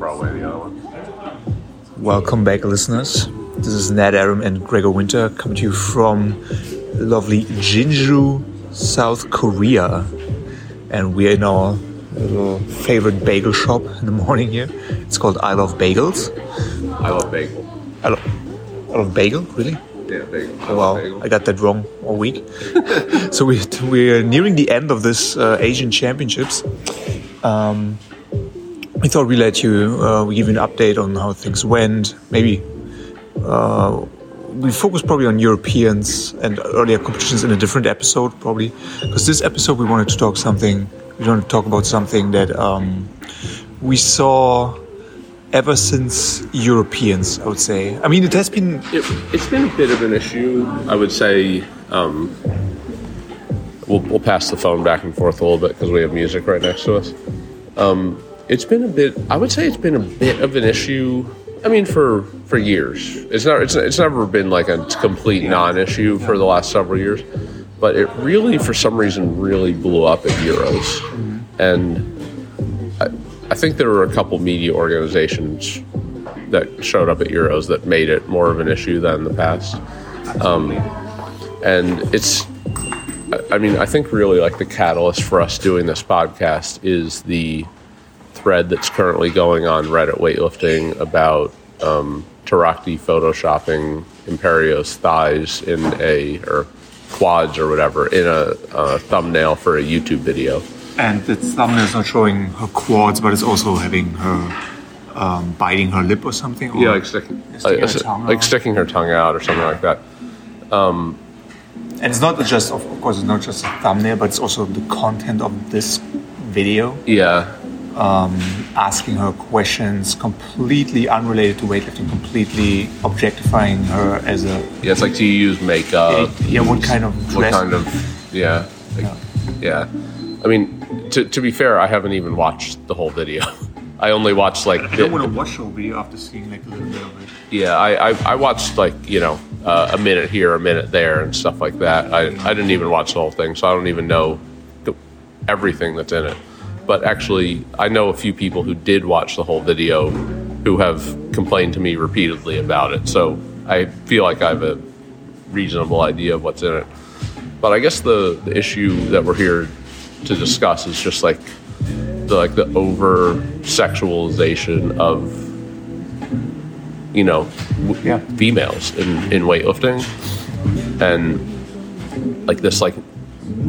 probably the other one. Welcome back, listeners. This is Nat Arem and Gregor Winter coming to you from lovely Jinju, South Korea. And we're in our little favorite bagel shop in the morning here. It's called I Love Bagels. I love bagel. I love, I love bagel, really? Yeah, bagel. I wow, bagel. I got that wrong all week. so we, we're nearing the end of this uh, Asian Championships. Um, we thought we'd let you, uh, give you an update on how things went. Maybe uh, we focus probably on Europeans and earlier competitions in a different episode, probably. Because this episode we wanted to talk something, we wanted to talk about something that um, we saw ever since Europeans, I would say. I mean, it has been It, it's been a bit of an issue, I would say. Um, we'll, we'll pass the phone back and forth a little bit because we have music right next to us. Um, it's been a bit. I would say it's been a bit of an issue. I mean, for for years, it's not. It's, it's never been like a complete non-issue for the last several years, but it really, for some reason, really blew up at Euros, and I, I think there were a couple media organizations that showed up at Euros that made it more of an issue than the past. Um, and it's, I- I mean, I think really like the catalyst for us doing this podcast is the thread that's currently going on Reddit weightlifting about um, Tarakti photoshopping Imperio's thighs in a, or quads or whatever, in a, uh thumbnail for a YouTube video. And the thumbnail is not showing her quads, but it's also having her um, biting her lip or something. Or Yeah, like sticking, Sticking her like, tongue like sticking her tongue out or something like that. and it's not just, of course, it's not just a thumbnail, but it's also the content of this video, Yeah, asking her questions completely unrelated to weightlifting, completely objectifying her as a yeah. It's like, do you use makeup? yeah, what kind of dress? what kind of yeah like, yeah i mean to, to be fair i haven't even watched the whole video i only watched like I don't want to watch the whole video after seeing like a little bit of it. yeah I, I i watched like you know uh, a minute here a minute there and stuff like that i i didn't even watch the whole thing so i don't even know the, everything that's in it but actually i know a few people who did watch the whole video who have complained to me repeatedly about it. So i feel like i have a reasonable idea of what's in it. But I guess the, the issue that we're here to discuss is just like the like the over sexualization of you know w- Yeah. females in, in weightlifting. And like this like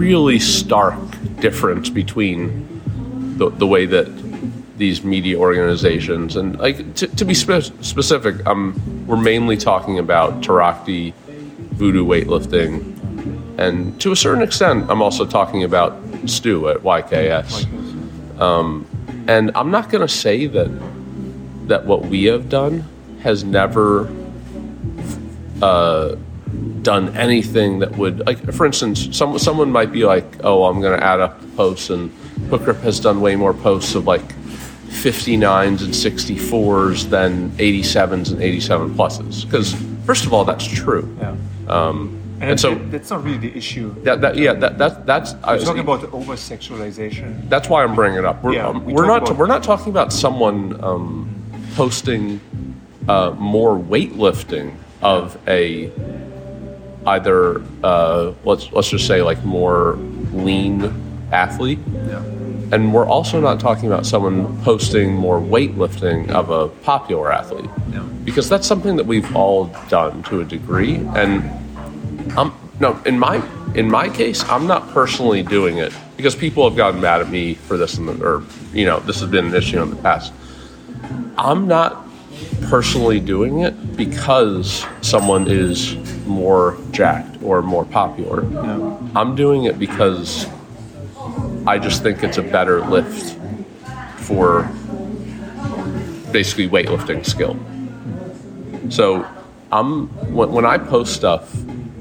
really stark difference between the, the way that these media organizations and like to, to be spe- specific um we're mainly talking about Tarakti voodoo weightlifting and to a certain extent, I'm also talking about Stu at YKS. Um, and I'm not going to say that that what we have done has never uh, done anything that would, like, for instance, some, someone might be like, "Oh, I'm going to add up posts," and Hook Grip has done way more posts of like 59s and 64s than 87s and 87 pluses. Because first of all, that's true. Yeah. Um, And, and so that's not really the issue. that, that yeah that, that that's I We're was, talking about the over sexualization. that's why I'm bringing it up. We're, Yeah, um, we we're not about- we're not talking about someone um, posting uh, more weightlifting of a either uh, let's let's just say like more lean athlete, Yeah. And we're also not talking about someone posting more weightlifting of a popular athlete Yeah. because that's something that we've all done to a degree and I'm no in my in my case I'm not personally doing it because people have gotten mad at me for this the, or you know this has been an issue in the past I'm not personally doing it because someone is more jacked or more popular Yeah. I'm doing it because I just think it's a better lift for basically weightlifting skill. So I'm when, when I post stuff,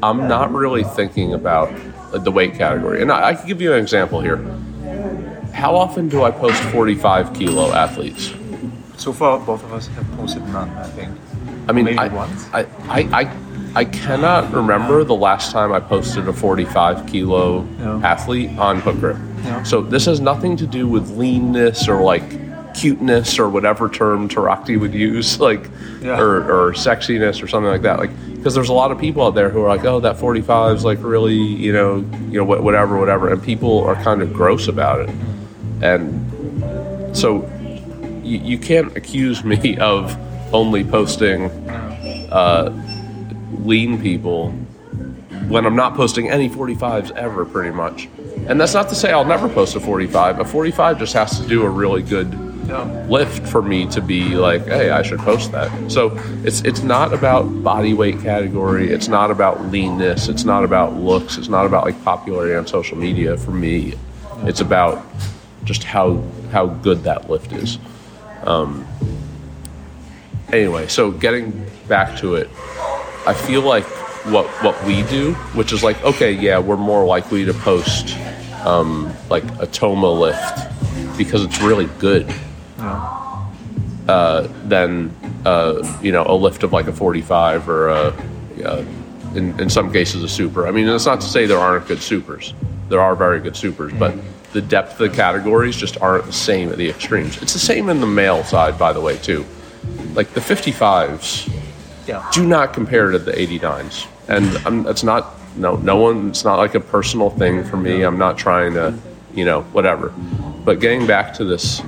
I'm not really thinking about the weight category. And I, I can give you an example here. How often do I post 45 kilo athletes? So far, both of us have posted none. I think. I mean, I, once? I, I, I, I cannot remember the last time I posted a 45 kilo athlete on Hook Grip. Yeah. So this has nothing to do with leanness or like cuteness or whatever term Tarakti would use, like Yeah. or or sexiness or something like that. Like because there's a lot of people out there who are like, oh, that 45 is like really, you know, you know, whatever, whatever, and people are kind of gross about it, and so you, you can't accuse me of only posting uh, lean people when I'm not posting any 45s ever, pretty much. And that's not to say I'll never post a 45. A 45 just has to do a really good lift for me to be like, hey, I should post that. So it's it's not about body weight category. It's not about leanness. It's not about looks. It's not about like popularity on social media. For me, it's about just how how good that lift is. Um, anyway, so getting back to it, I feel like what what we do, which is like, okay, yeah, we're more likely to post um, like a Toma lift because it's really good uh, than uh, you know a lift of like a 45 or a, uh, in, in some cases a super. I mean, it's not to say there aren't good supers. There are very good supers, but the depth of the categories just aren't the same at the extremes. It's the same in the male side, by the way, too. Like the 55s Yeah. do not compare to the 89s and I'm, it's not no no one it's not like a personal thing for me. I'm not trying to you know whatever. But getting back to this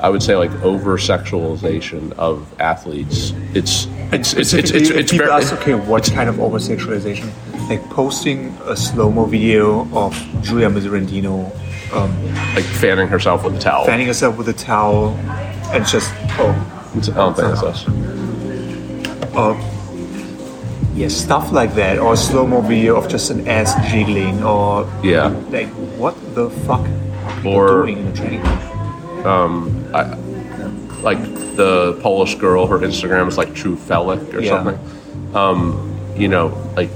i would say like over sexualization of athletes it's it's it's it's it's, it's, if people very, ask, okay, what kind of over sexualization? Like posting a slow mo video of Giulia Miserendino um, like fanning herself with a towel. fanning herself with a towel and just oh. I don't think it's us yeah stuff like that or slow mo video of just an ass jiggling or yeah like what the fuck are Or- doing in a training? like the Polish girl, her Instagram is like True Felic or Yeah. something. Um, you know, like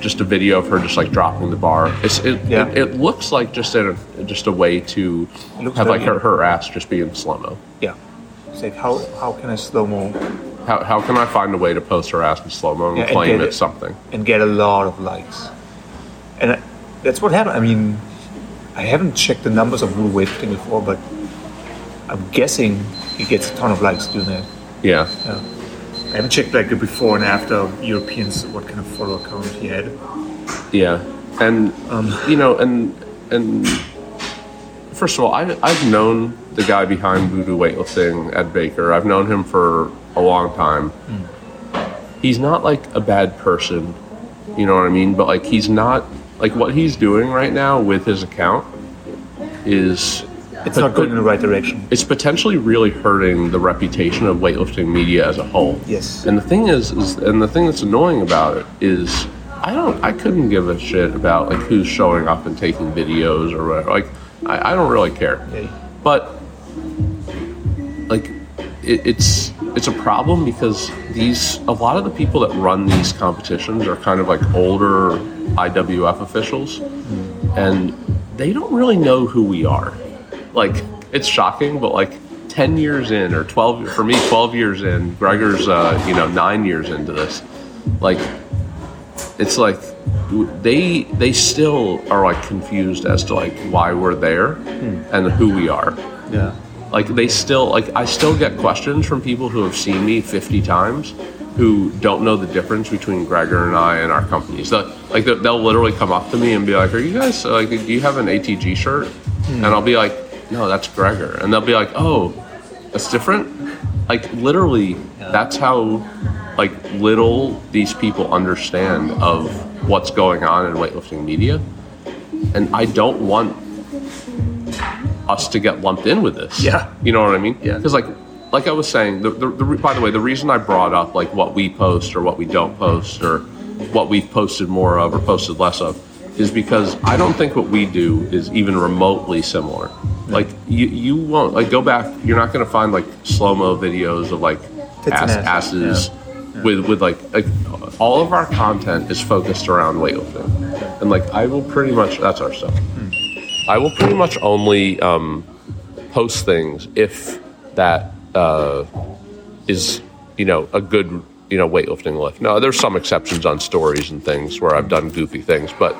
just a video of her just like dropping the bar. It's it, Yeah. it, it looks like just a just a way to have like her, her ass just be in slow mo. Yeah, it's like how how can I slow mo How, how can I find a way to post her ass in slow mo and Yeah, claim get it's it- something? and get a lot of likes. And I, that's what happened. I mean, I haven't checked the numbers of Voodoo Weightlifting before, but I'm guessing he gets a ton of likes doing that. Yeah. Yeah. I haven't checked like the before and after Europeans, what kind of follower count he had. Yeah, and Um, you know, and and first of all, I, I've known the guy behind Voodoo Weightlifting, Ed Baker. I've known him for a long time. He's not like a bad person, you know what I mean? But like, he's not like what he's doing right now with his account is It's not going in the right direction. it's potentially really hurting the reputation of weightlifting media as a whole. Yes. And the thing is, is and the thing that's annoying about it is, I don't, I couldn't give a shit about like who's showing up and taking videos or whatever. Like, I, I don't really care. Yeah. But like, it, it's it's a problem because these a lot of the people that run these competitions are kind of like older IWF officials, and they don't really know who we are. Like, it's shocking, but like. 10 years in or 12 for me 12 years in gregor's uh, you know 9 years into this like it's like they they still are like confused as to like why we're there hmm. and who we are. Yeah. like they still like i still get questions from people who have seen me 50 times who don't know the difference between gregor and i and our companies. So, like they'll, they'll literally come up to me and be like are you guys like do you have an atg shirt? Hmm. And i'll be like no that's gregor. And they'll be like oh that's different? Like literally that's how like little these people understand of what's going on in weightlifting media. And i don't want us to get lumped in with this. Yeah. you know what i mean? Yeah. because like like i was saying the, the, the, by the way the reason i brought up like what we post or what we don't post or what we've posted more of or posted less of is because i don't think what we do is even remotely similar. Like you you won't like go back you're not going to find like slow-mo videos of like ass, asses, asses with with like like all of our content is focused around weightlifting. And like i will pretty much that's our stuff. I will pretty much only um post things if that uh is you know a good you know weightlifting lift. Now there's some exceptions on stories and things where i've done goofy things but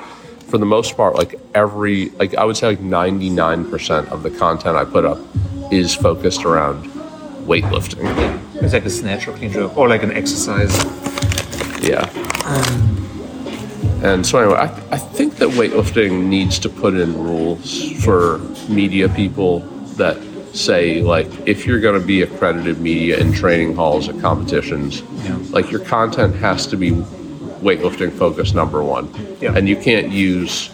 for the most part like every like i would say like 99% of the content i put up is focused around weightlifting. It's like a snatch or clean jerk or like an exercise. Yeah. And so anyway, I, I think that weightlifting needs to put in rules for media people that say like if you're going to be accredited media in training halls at competitions, Yeah. like your content has to be weightlifting focused number one, Yeah. and you can't use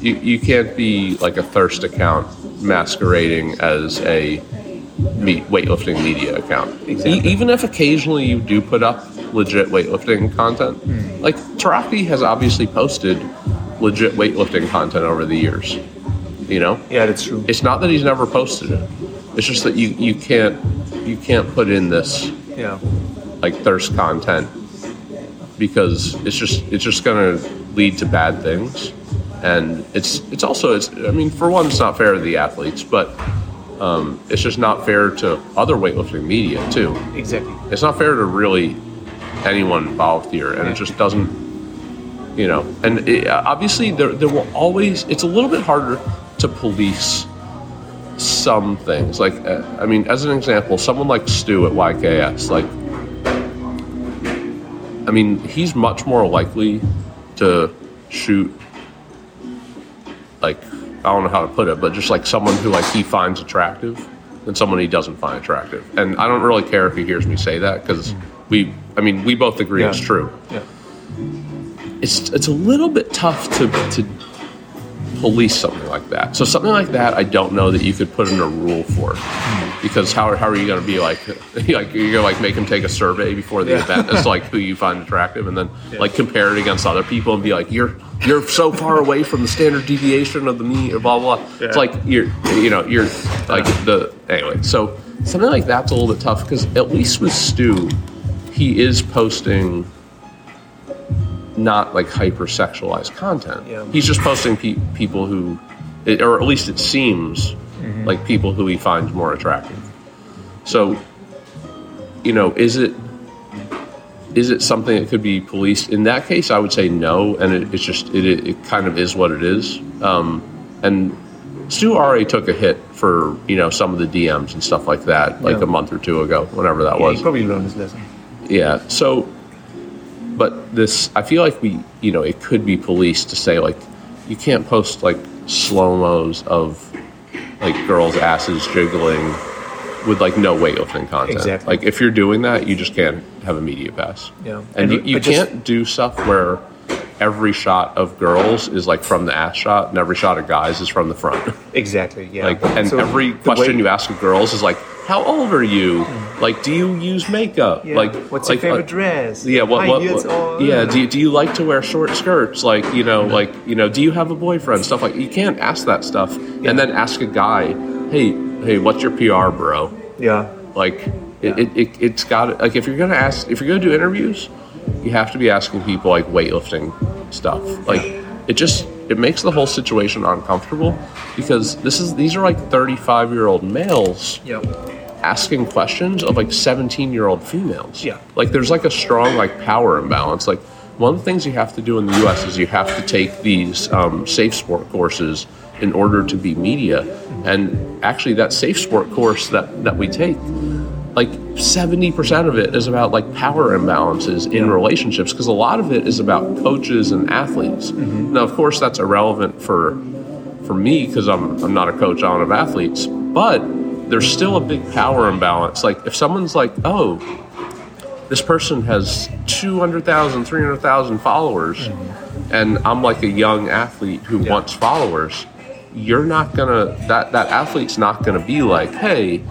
you, you can't be like a thirst account masquerading as a me- weightlifting media account. Exactly. E- even if occasionally you do put up legit weightlifting content, Hmm. like Taraki has obviously posted legit weightlifting content over the years. You know, Yeah, that's true. it's not that he's never posted it. It's just that you you can't you can't put in this Yeah. like thirst content because it's just it's just going to lead to bad things and it's it's also it's i mean for one it's not fair to the athletes but um, it's just not fair to other weightlifting media too. Exactly. it's not fair to really anyone involved here and it just doesn't you know and it, obviously there, there will always it's a little bit harder to police some things. Like uh, i mean as an example someone like stu at yks like i mean he's much more likely to shoot like i don't know how to put it but just like someone who like he finds attractive and someone he doesn't find attractive and i don't really care if he hears me say that because we i mean we both agree Yeah. it's true Yeah. it's it's a little bit tough to to police something like that. So something like that, I don't know that you could put in a rule for, because how, how are you going to be like like you're going to like make him take a survey before the Yeah. event as like who you find attractive, and then Yeah. like compare it against other people and be like you're you're so far away from the standard deviation of the mean blah blah. blah. It's like you're you know you're like the anyway. So something like that's a little bit tough because at least with Stu, he is posting not like hypersexualized content. Yeah. He's just posting pe- people who, it, or at least it seems like people who he finds more attractive. So, you know, is it is it something that could be policed? In that case, I would say no, and it, it's just it, it, it kind of is what it is. Um, and Stu already took a hit for you know some of the DMs and stuff like that, like Yeah. a month or two ago, whenever that Yeah, was. he probably learned his lesson. Yeah. So, but this, I feel like we, you know, it could be policed to say like, you can't post like slow mos of like girls' asses jiggling with like no weightlifting content. Exactly. Like if you're doing that, you just can't have a media pass. Yeah. And, And you, you just- can't do stuff where every shot of girls is like from the ass shot and every shot of guys is from the front. Exactly. Yeah. Like, and So every question way- you ask of girls is like, "How old are you? Like, do you use makeup? Yeah. Like, what's like, your favorite uh, dress? Yeah, what, what, what- yeah. Do you, do you like to wear short skirts? Like, you know, like, you know, do you have a boyfriend? Stuff like you can't ask that stuff and then ask a guy, "Hey, hey, what's your PR, bro?" Yeah. Like, it, it, it, it's got like if you're gonna ask, if you're gonna do interviews, you have to be asking people like weightlifting stuff. Like, it just it makes the whole situation uncomfortable because this is these are like 35 year old males Yeah. Asking questions of like 17 year old females. Yeah. Like there's like a strong like power imbalance. Like one of the things you have to do in the US is you have to take these um, safe sport courses in order to be media. And actually that safe sport course that, that we take, like 70% of it is about like power imbalances in relationships because a lot of it is about coaches and athletes. Now of course that's irrelevant for for me because I'm, I'm not a coach, I don't have athletes, but there's still a big power imbalance. Like if someone's like, oh, this person has 200,000, 300,000 followers, mm-hmm. and I'm like a young athlete who wants followers, you're not gonna, that, that athlete's not gonna be like, hey,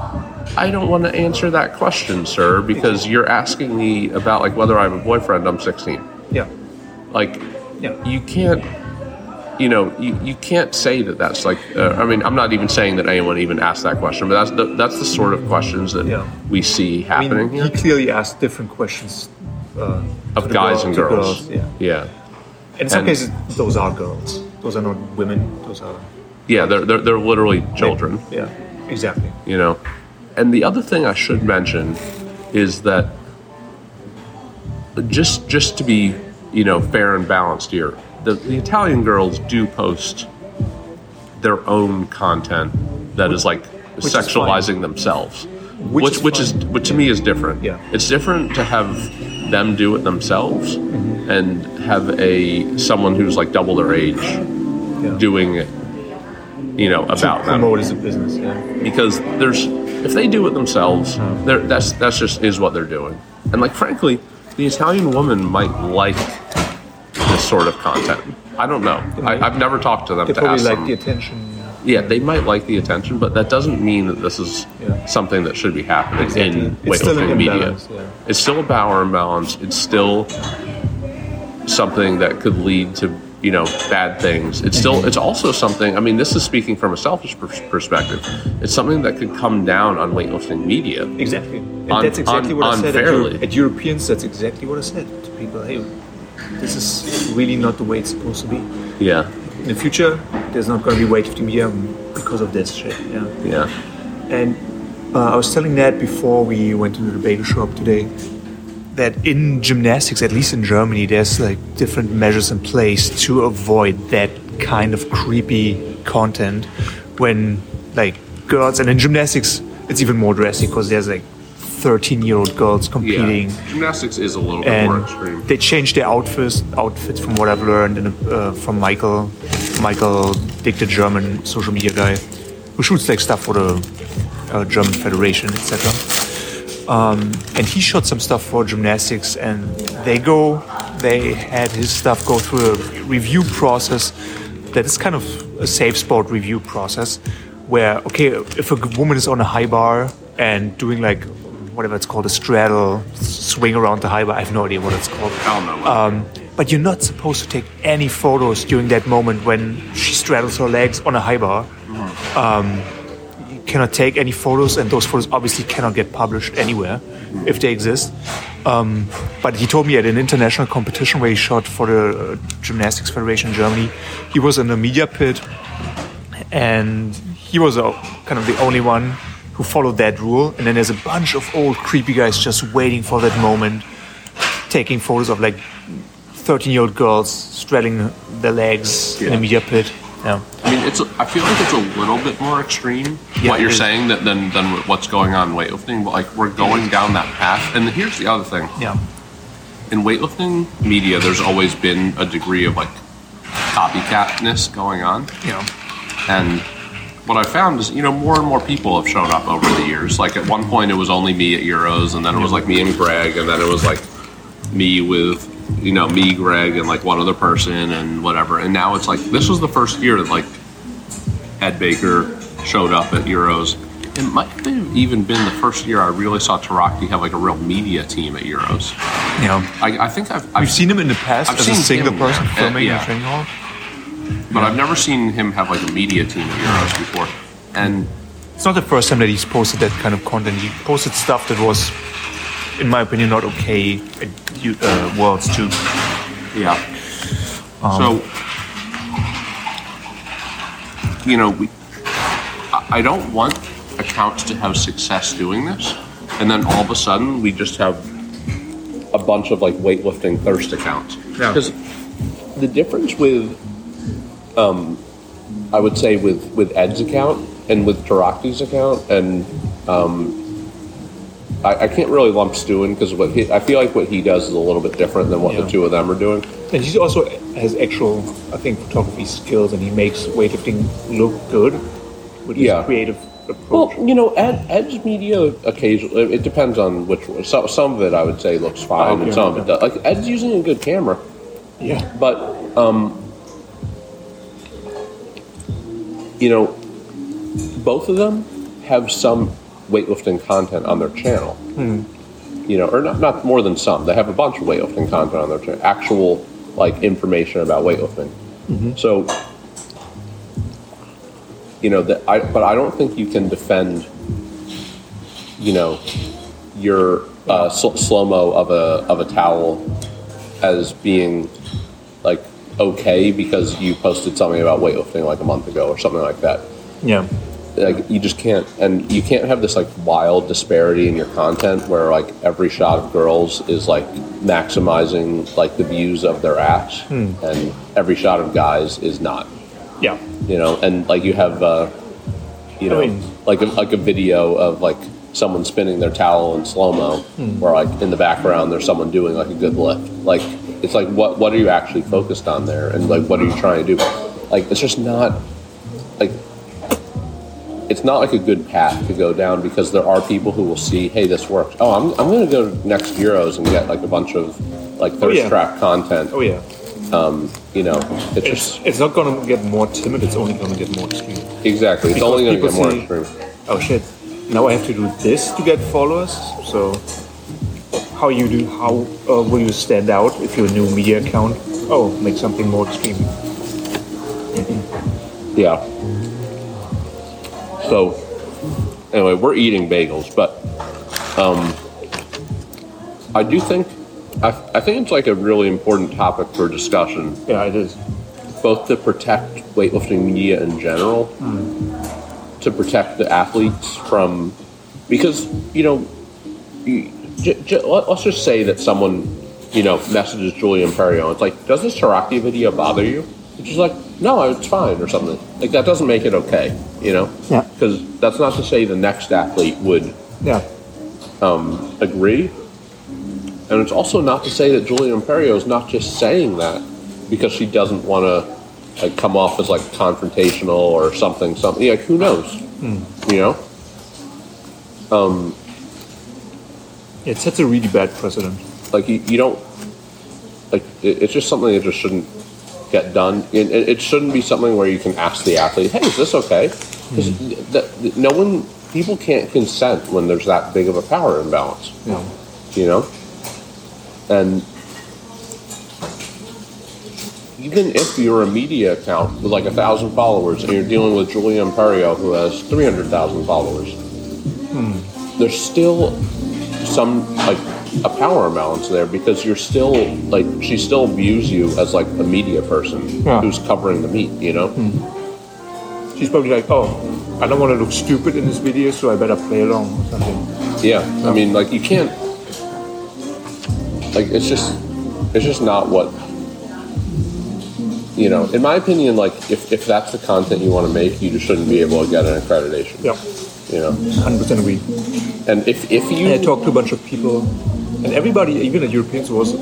I don't want to answer that question, sir, because you're asking me about like whether I have a boyfriend. I'm 16. Yeah. Like, Yeah. you can't you know you, you can't say that that's like uh, i mean i'm not even saying that anyone even asked that question but that's the that's the sort of questions that Yeah. we see I happening mean, he clearly asked different questions uh, of guys girl- and to girls Yeah. yeah In some And- cases, those are girls. Those are not women. Those are yeah they're, they're, they're literally children Yeah. Exactly. you know and the other thing i should mention is that just just to be you know fair and balanced here the, the italian girls do post their own content that is like sexualizing themselves, Which which is which is, which to me is different. Yeah. it's different to have them do it themselves Mm-hmm. and have a someone who's like double their age Yeah. doing it, you know, about them promote as a business. Yeah. because there's if they do it themselves, they're, that's that's just is what they're doing. And like frankly, the Italian woman might like this sort of content. I don't know. I, I've never talked to them They to probably ask like them. the attention. yeah, they might like the attention, but that doesn't mean that this is Yeah. something that should be happening Exactly. in weightlifting media. yeah. It's still a power imbalance. It's still something that could lead to you know bad things. It's still it's also something. I mean, this is speaking from a selfish pers- perspective. It's something that could come down on weightlifting media. Exactly. And Un- that's exactly un- what I said at, unfairly. At Europeans. That's exactly what I said to people. Hey, this is really not the way it's supposed to be. Yeah, In the future, there's not going to be weightlifting media because of this shit. Yeah. yeah, And uh, I was telling Nat before we went to the bagel shop today that in gymnastics, at least in Germany, there's like different measures in place to avoid that kind of creepy content when like girls and in gymnastics it's even more drastic because there's like 13 year old girls competing yeah. Gymnastics is a little bit more extreme. they changed their outfits outfits from what I've learned in, uh, from Michael Michael Dick the German social media guy who shoots like stuff for the uh, German Federation etc um, and he shot some stuff for gymnastics and they go they had his stuff go through a review process that is kind of a safe sport review process where okay if a woman is on a high bar and doing like whatever it's called a straddle swing around the high bar i have no idea what it's called I don't know. um, but you're not supposed to take any photos during that moment when she straddles her legs on a high bar. Um, you cannot take any photos, and those photos obviously cannot get published anywhere if they exist. Um, but he told me at an international competition where he shot for the uh, Gymnastics Federation in Germany, he was in the media pit, and he was uh, kind of the only one who followed that rule. And then there's a bunch of old creepy guys just waiting for that moment taking photos of like 13 year old girls straddling their legs in Yeah. a media pit. Yeah. I mean, it's. I feel like it's a little bit more extreme Yeah, what you're saying that than than what's going on in weightlifting. But like we're going down that path. And here's the other thing: Yeah. in weightlifting media, there's always been a degree of like copycatness going on. Yeah. And what I found is, you know, more and more people have shown up over the years. Like at one point, it was only me at Euros, and then it was like me and Greg, and then it was like me with, you know, me, Greg, and like one other person, and whatever. And now it's like this was the first year that like Ed Baker showed up at Euros. It might have even been the first year I really saw Taraki have like a real media team at Euros. Yeah. I, I think I've, I've You've seen him in the past I've as a single him, person filming in yeah. a training hall. But I've never seen him have like a media team at Euros before. And It's not the first time that he's posted that kind of content. He posted stuff that was, in my opinion, not okay at you- uh, Worlds too. Yeah. so, you know, we, I I don't want accounts to have success doing this, and then all of a sudden we just have a bunch of like weightlifting thirst accounts. Yeah. Because the difference with, um, I would say with with Ed's account and with Taraki's account and um, I, I can't really lump Stu in because what he, I feel like what he does is a little bit different than what Yeah. the two of them are doing. And he also has actual, I think, photography skills, and he makes weightlifting look good with his Yeah. creative approach. Well, you know, Ed, Ed's media occasionally, it depends on which one. So, some of it I would say looks fine, Oh, okay, and some of it does. Like, Ed's using a good camera, yeah. but, um, you know, both of them have some weightlifting content on their channel. You know, or not, not more than some. They have a bunch of weightlifting content on their channel, actual, like, information about weightlifting. So, you know that I but I don't think you can defend you know your uh, sl- slow mo of a of a towel as being like okay because you posted something about weightlifting like a month ago or something like that. Yeah. Like you just can't, and you can't have this like wild disparity in your content where like every shot of girls is like maximizing like the views of their ass, and every shot of guys is not Yeah. you know, and like you have, uh, you know, mean- like a, like a video of like someone spinning their towel in slow mo, Hmm. or like in the background there's someone doing like a good lift. Like it's like what what are you actually focused on there, and like what are you trying to do? Like it's just not like it's not like a good path to go down because there are people who will see, hey, this works. Oh, I'm I'm going to go next Euros and get like a bunch of like thirst yeah. trap content. Oh yeah. You know, it's It's just it's not gonna get more timid. It's only gonna get more extreme. exactly. It's Because only going to get more see- extreme. Oh shit! Now I have to do this to get followers. So how you do? How uh, will you stand out if you're a new media account? Oh, make something more extreme. Yeah. So, anyway, we're eating bagels, but um, I do think I, I think it's like a really important topic for discussion, Yeah, it is. both to protect weightlifting media in general, to protect the athletes from because you know, you, j- j- let, us just say that someone you know messages Giulia Imperio. It's like, does this Taraki video bother you? And she's like, no, it's fine or something. Like that doesn't make it okay, you know? Yeah. Because that's not to say the next athlete would Yeah. Um, agree. And it's also not to say that Giulia Imperio is not just saying that because she doesn't want to like come off as like confrontational or something. Something like who knows? Hmm. You know? Um, it sets a really bad precedent. Like you, you don't like it, it's just something that just shouldn't get done. It, it, it shouldn't be something where you can ask the athlete, "Hey, is this okay?" Because hmm. no one, people can't consent when there's that big of a power imbalance. Yeah. you know? And even if you're a media account with like a thousand followers and you're dealing with Giulia Imperio who has 300,000 followers, hmm. there's still some like a power imbalance there because you're still like she still views you as like a media person Yeah. who's covering the meat, you know? Hmm. She's probably like, oh, I don't want to look stupid in this video, so I better play along or something. Yeah, I mean, like you can't. Like it's just, it's just not what. You know, in my opinion, like if, if that's the content you want to make, you just shouldn't be able to get an accreditation. Yeah. You know, 100% agree. and if if you And I talked to a bunch of people, and everybody, even the Europeans, was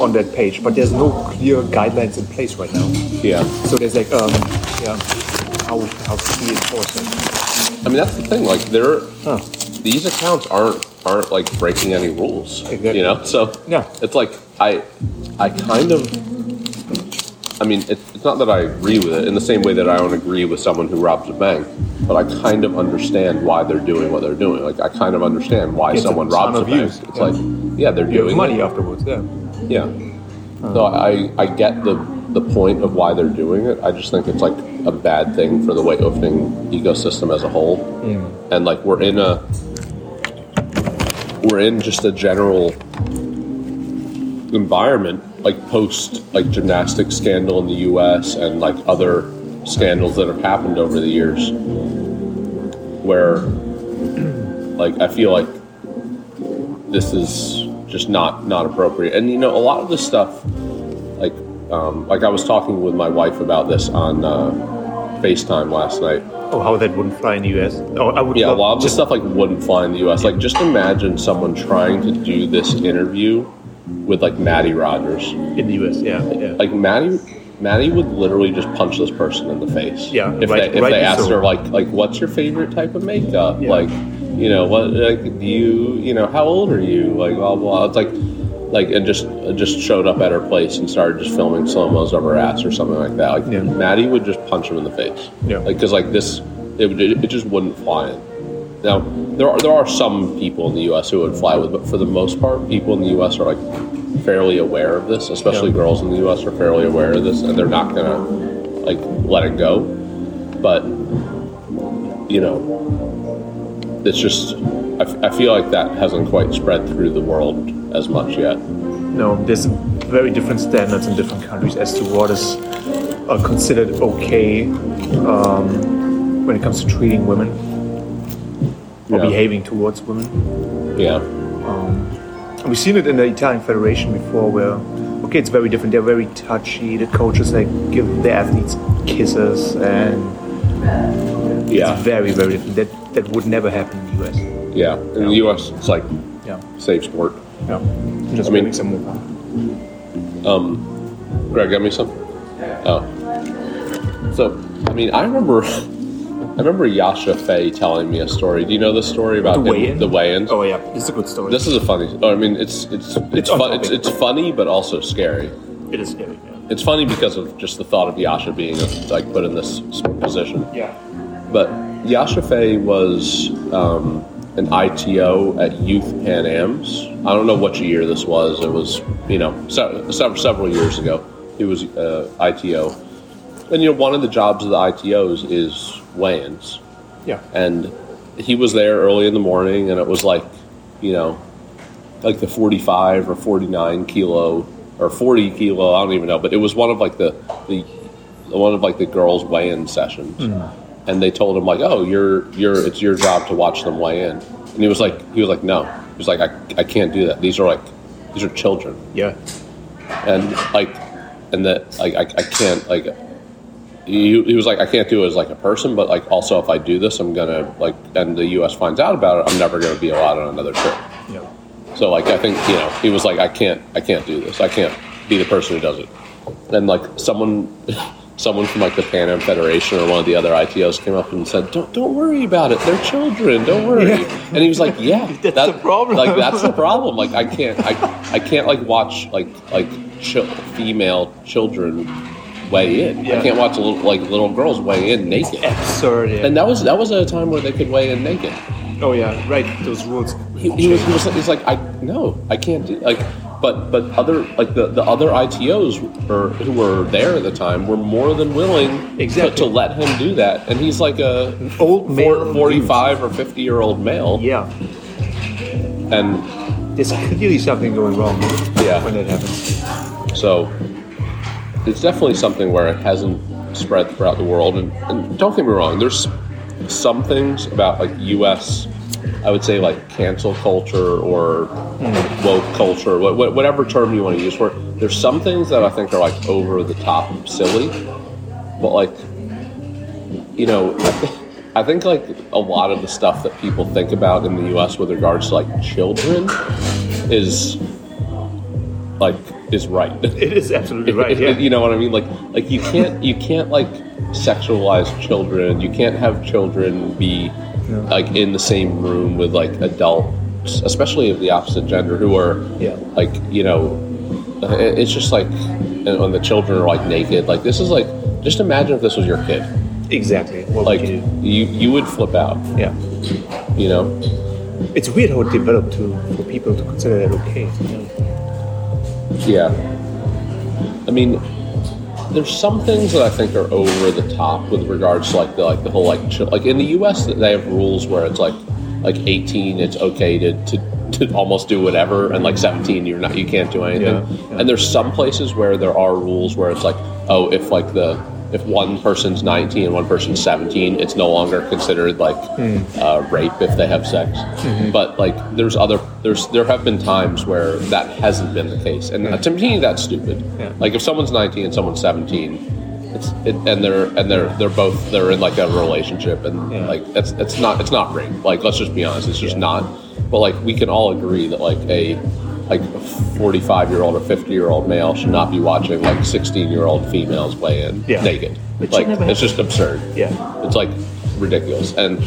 on that page, but there's no clear guidelines in place right now. yeah, So there's like, um, yeah, how how to enforce it? I mean that's the thing. Like there, Huh. these accounts aren't aren't like breaking any rules. Exactly. You know, so Yeah. it's like I I kind of. I mean, it's, it's not that I agree with it in the same way that I don't agree with someone who robs a bank, but I kind of understand why they're doing what they're doing. Like, I kind of understand why It's someone ton robs a bank. It's yeah. like, yeah, they're doing money it. afterwards. Yeah. Yeah. So I, I get the the point of why they're doing it. I just think it's like a bad thing for the weightlifting ecosystem as a whole. Mm. And like we're in a we're in just a general environment like post like gymnastics scandal in the US and like other scandals that have happened over the years where like I feel like this is just not not appropriate. And you know, a lot of this stuff, like um, like I was talking with my wife about this on uh, FaceTime last night. Oh, how that wouldn't fly in the US. Oh, I would. Yeah, a lot of this stuff like wouldn't fly in the U.S. Like, just imagine someone trying to do this interview with like Mattie Rogers. in the US. Yeah. Yeah. Like Mattie, Mattie would literally just punch this person in the face. Yeah, if right- they if rightly they asked her like like what's your favorite type of makeup? Yeah. Like, you know what? Like, do you you know how old are you? Like blah blah. It's like like and just just showed up at her place and started just filming slow mos of her ass or something like that. Like Yeah. Mattie would just punch him in the face. Yeah. Like because like this, it, would- it, it just wouldn't fly in. Now there are there are some people in the U.S. who would fly with, but for the most part, people in the U.S. are like fairly aware of this. Especially Yeah. girls in the U.S. are fairly aware of this, and they're not gonna like let it go. But you know, it's just I, f- I feel like that hasn't quite spread through the world as much yet. No, there's very different standards in different countries as to what is uh, considered okay um, when it comes to treating women or Yeah. behaving towards women. Yeah, And We've seen it in the Italian Federation before, where okay, it's very different. They're very touchy. The coaches like give their athletes kisses, and Yeah. It's very, very different. That that would never happen in the US. Yeah, in the U.S., it's like Yeah. safe sport. Yeah. Just I mean- some more. Um, Greg, got me some. Oh, so I mean, I remember, I remember Yasha Fay telling me a story. Do you know the story about The weigh-in? The weigh-ins. Oh yeah, it's a good story. This is a funny. I mean, it's it's it's on fun, it's, it's funny, but also scary. it is scary. Yeah. It's funny because of just the thought of Yasha being like put in this position. yeah. But Yasha Fay was um, an ITO at Youth Pan Am's. I don't know which year this was. It was, you know, se- several, several years ago. He was uh, ITO. And, you know, one of the jobs of the ITOs is weigh-ins. Yeah. And he was there early in the morning, and it was like, you know, like the 45 or 49 kilo or 40 kilo, I don't even know, but it was one of like the, the one of like the girls' weigh-in sessions hmm. and they told him like, "Oh, you're you're it's your job to watch them weigh in." And he was like, he was like, "No." He was like, "I, I can't do that. These are like these are children." Yeah. And like and that like I, I can't like he, he was like, "I can't do it as like a person, but like also if I do this, I'm gonna like and the U.S. finds out about it, I'm never gonna be allowed on another trip." Yeah. So like I think you know he was like I can't I can't do this I can't be the person who does it, and like someone someone from like the Pan Am Federation or one of the other ITOs came up and said don't don't worry about it they're children don't worry and he was like yeah That's the problem. like that's the problem like I can't I I can't like watch like like ch- female children weigh in Yeah. I can't watch little, like little girls weigh in naked Absurd. Yeah. and that was that was a time where they could weigh in naked oh yeah. Right. Those rules. he, he was he was like, he's like I no I can't do like but but other like the, the other ITOs or who were there at the time were more than willing Exactly. to, to let him do that and he's like a old four- male 45 or 50 year old male Yeah. and There's clearly something going wrong. Yeah. When that happens. so it's definitely something where it hasn't spread throughout the world and, and don't get me wrong there's some things about like US I would say like cancel culture or woke culture, wha- wha- whatever term you want to use for it. There's some things that I think are like over the top silly, but like, you know, I think like a lot of the stuff that people think about in the U.S. with regards to like children is like is right. It is absolutely right. Yeah. you know what I mean? Like like you can't you can't like sexualize children. You can't have children be like in the same room with like adults, especially of the opposite gender who are Yeah. like you know it's just like when the children are like naked like this is like just imagine if this was your kid Exactly. What like would you do? you you would flip out Yeah. you know It's weird how it developed to for people to consider that okay. Yeah. I mean, there's some things that I think are over the top with regards to like the like the whole like chil- like in the U.S. that they have rules where it's like like 18 it's okay to, to to almost do whatever and like 17 you're not you can't do anything. Yeah, yeah. And there's some places where there are rules where it's like oh if like the if one person's 19 and one person's 17 it's no longer considered like Hmm. uh, rape if they have sex Mm-hmm. but like there's other there's there have been times where that hasn't been the case and uh, to me that's stupid Yeah. like if someone's 19 and someone's 17 it's it, and they're and they're they're both they're in like a relationship and Yeah. like it's it's not it's not rape like let's just be honest it's just Yeah. not but like we can all agree that like a like a 45 year old or 50 year old male should not be watching like 16 year old females play in Yeah. naked. It like never it's just absurd. Yeah. it's like ridiculous. And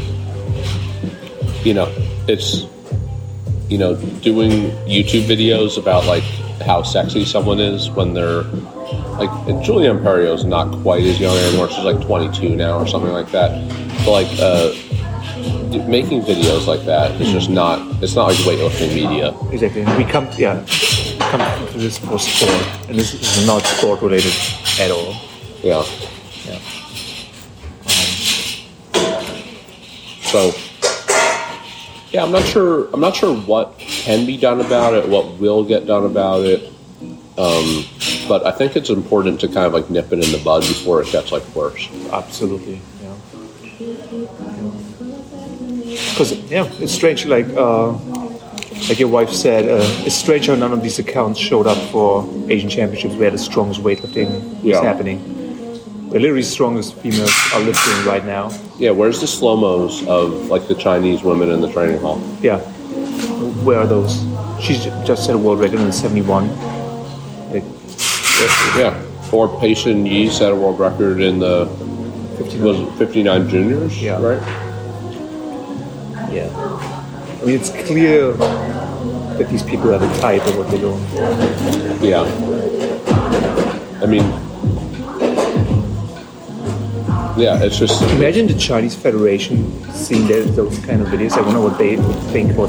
you know it's you know doing youtube videos about like how sexy someone is when they're like and Giulia Imperio is not quite as young anymore. She's like 22 now or something like that. But like uh d- making videos like that is just not it's not like weightlifting media Exactly. And we come yeah come to this for sport, and this is not sport related at all. yeah Yeah. So yeah, I'm not sure. I'm not sure what can be done about it, what will get done about it. Um, but I think it's important to kind of like nip it in the bud before it gets like worse. Absolutely. Because yeah, it's strange. Like uh, like your wife said, uh, it's strange how none of these accounts showed up for Asian Championships where the strongest weightlifting Yeah. is happening. the literally strongest females are lifting right now. Yeah, where's the slow mos of like the Chinese women in the training hall? Yeah. Where are those? She's just set a world record in 71. Like, Yeah. Or Pei Xinyi set a world record in the 59. was 59 juniors, Yeah. right? Yeah. I mean, it's clear that these people have a type of what they're doing. Yeah. I mean, yeah, it's just Imagine the Chinese Federation seeing that, those kind of videos. I wonder what they would think about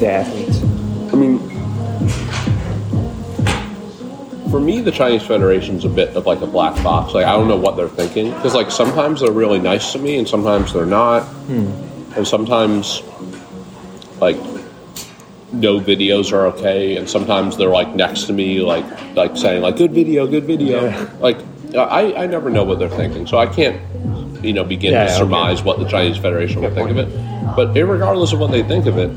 the athletes. I mean, for me, the Chinese Federation's a bit of like a black box. Like I don't know what they're thinking because like sometimes they're really nice to me and sometimes they're not, hmm. and sometimes like no videos are okay, and sometimes they're like next to me, like like saying like good video, good video. Yeah. Like I I never know what they're thinking, so I can't you know begin Yeah, to okay. surmise what the Chinese Federation will Good think of it. But regardless of what they think of it,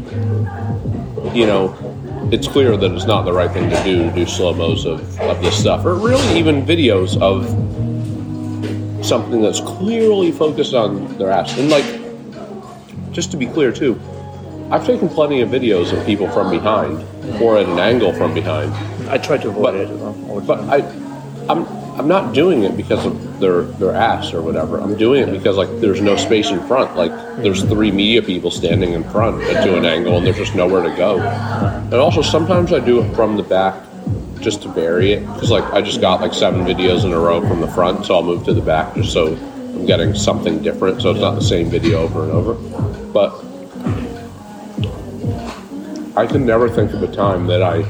you know, it's clear that it's not the right thing to do to do slow mos of, of this stuff, or really even videos of something that's clearly focused on their ass. And like, just to be clear too, I've taken plenty of videos of people from behind or at an angle from behind, I try to avoid But- it. but. I, I'm I'm not doing it because of their their ass or whatever. I'm doing it because like there's no space in front. Like there's three media people standing in front at to an angle, and there's just nowhere to go. And also sometimes I do it from the back just to bury it because like I just got like seven videos in a row from the front, so I'll move to the back just so I'm getting something different, so it's not the same video over and over. But I can never think of a time that I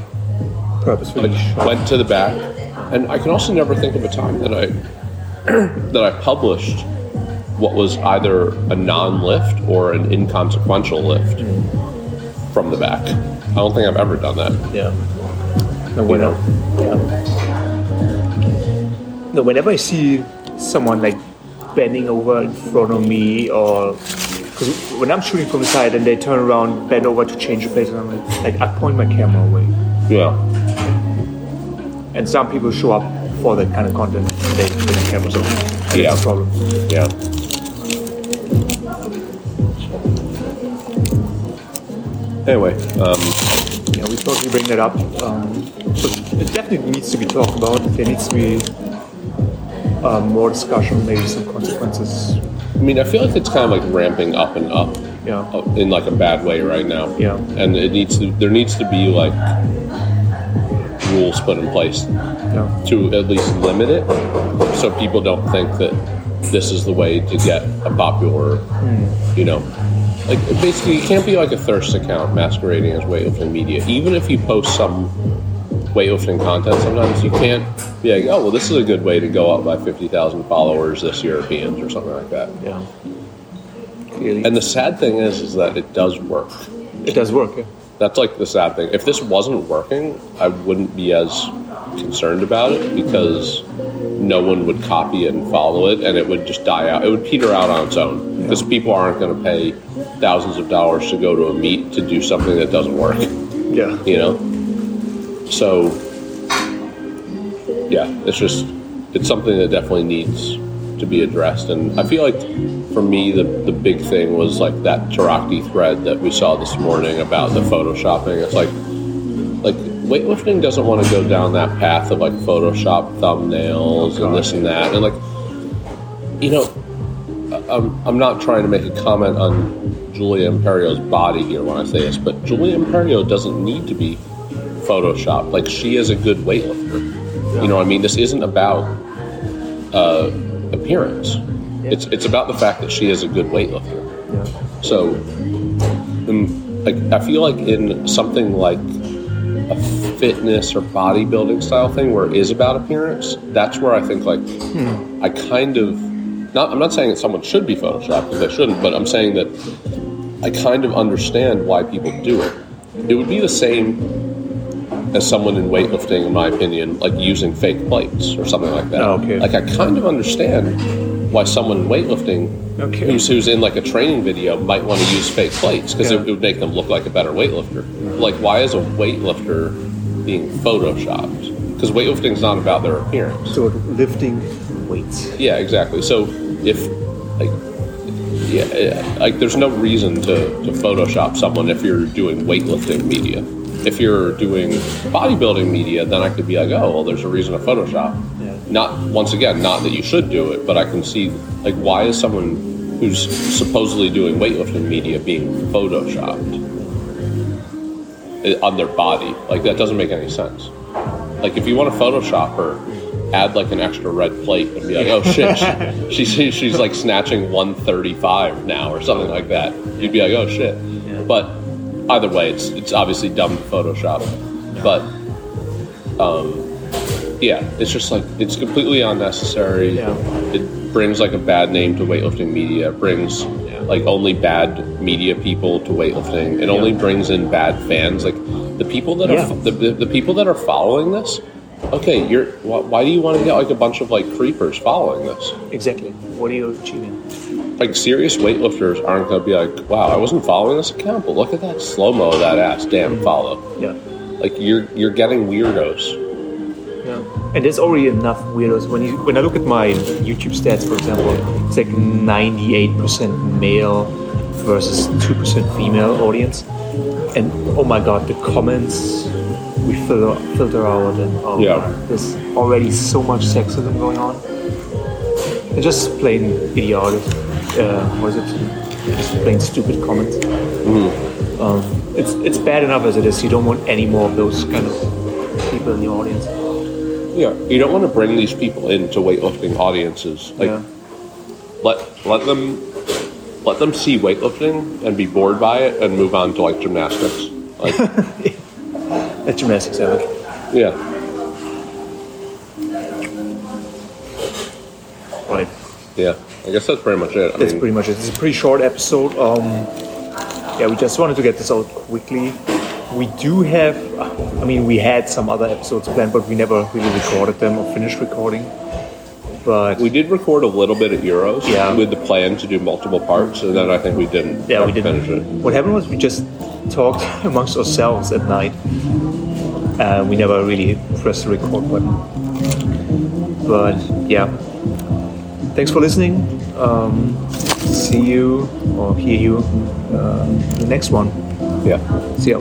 purposefully like went to the back, and I can also never think of a time that I that I published what was either a non-lift or an inconsequential lift from the back. I don't think I've ever done that. Yeah. No, know? yeah. No, whenever I see someone like bending over in front of me, or because when I'm shooting from the side and they turn around, bend over to change the place, and I'm like, like I point my camera away. Yeah, And some people show up for that kind of content. and They cameras over. And Yeah. problem. yeah. Anyway, um, Yeah, we thought we bring that up. Um, but it definitely needs to be talked about. There needs to be uh, more discussion, maybe some consequences. I mean, I feel like it's kind of like ramping up and up. Yeah. in like a bad way right now. Yeah. And it needs to there needs to be like rules put in place Yeah. to at least limit it so people don't think that this is the way to get a popular hmm. you know like basically it can't be like a thirst account masquerading as way weightlifting media even if you post some way weightlifting content sometimes you can't be like oh well this is a good way to go up by 50,000 followers this Europeans or something like that Yeah. Clearly. and the sad thing is is that it does work it does work. Yeah. That's like the sad thing. If this wasn't working, I wouldn't be as concerned about it because no one would copy it and follow it, and it would just die out. It would peter out on its own because people aren't going to pay thousands of dollars to go to a meet to do something that doesn't work. Yeah. You know. So, yeah, it's just it's something that definitely needs to be addressed, and I feel like for me the the big thing was like that Tarakti thread that we saw this morning about the photoshopping. It's like like weightlifting doesn't want to go down that path of like Photoshop thumbnails and this and that, and like you know, I'm I'm not trying to make a comment on Giulia Imperio's body here when I say this, but Giulia Imperio doesn't need to be photoshopped. Like she is a good weightlifter. You know what I mean? This isn't about uh, appearance. It's it's about the fact that she is a good weightlifter. Yeah. So, um, like I feel like in something like a fitness or bodybuilding style thing where it is about appearance, that's where I think like I kind of not. I'm not saying that someone should be photoshopped because they shouldn't, but I'm saying that I kind of understand why people do it. It would be the same as someone in weightlifting, in my opinion, like using fake plates or something like that. Oh, okay. Like I kind of understand why someone in weightlifting Okay. who's, who's in like a training video might want to use fake plates because Yeah. it, would make them look like a better weightlifter. Like why is a weightlifter being photoshopped? because weightlifting's not about their appearance. So lifting weights. Yeah, exactly. So if like yeah, like there's no reason to, to Photoshop someone if you're doing weightlifting media. If you're doing bodybuilding media, then I could be like, oh, well, there's a reason to Photoshop. Yeah. Not once again, not that you should do it, but I can see like why is someone who's supposedly doing weightlifting media being photoshopped on their body? Like that doesn't make any sense. Like if you want to Photoshop her, add like an extra red plate and be like, oh shit, she, she, she's like snatching 135 now or something like that. You'd be like, oh shit. But either way, it's it's obviously dumb to Photoshop. But um, yeah, it's just like it's completely unnecessary. Yeah. It brings like a bad name to weightlifting media. It brings like only bad media people to weightlifting. It only brings in bad fans. Like the people that Yeah. are the, the, the people that are following this. Okay, you're. Why, why do you want to get like a bunch of like creepers following this? Exactly. What are you achieving? Like serious weightlifters aren't going to be like, wow, I wasn't following this account, but look at that slow mo of that ass. Damn, mm-hmm. follow. Yeah. Like you're you're getting weirdos. Yeah. And there's already enough weirdos. When you when I look at my YouTube stats, for example, it's like 98% male versus 2% female audience. And oh my god, the comments we filter filter out and oh Yeah. my, there's already so much sexism going on. And just plain idiotic. Uh, what is it? Just plain stupid comments. Um, it's it's bad enough as it is. You don't want any more of those kind of people in the audience. Yeah, you don't want to bring these people into weightlifting audiences. Like yeah. let let them let them see weightlifting and be bored by it and move on to like gymnastics. Like gymnastics, I like. yeah, Right. yeah. I guess that's pretty much it. I That's mean, pretty much it. It's a pretty short episode. Um, yeah, we just wanted to get this out quickly. We do have, I mean, we had some other episodes planned, but we never really recorded them or finished recording. But we did record a little bit at Euros Yeah. with the plan to do multiple parts, and then I think we didn't. yeah, we didn't. finish it. What happened was we just talked amongst ourselves at night. Uh, we never really pressed the record button. But yeah, thanks for listening. Um, see you or hear you uh, the next one. Yeah. See ya.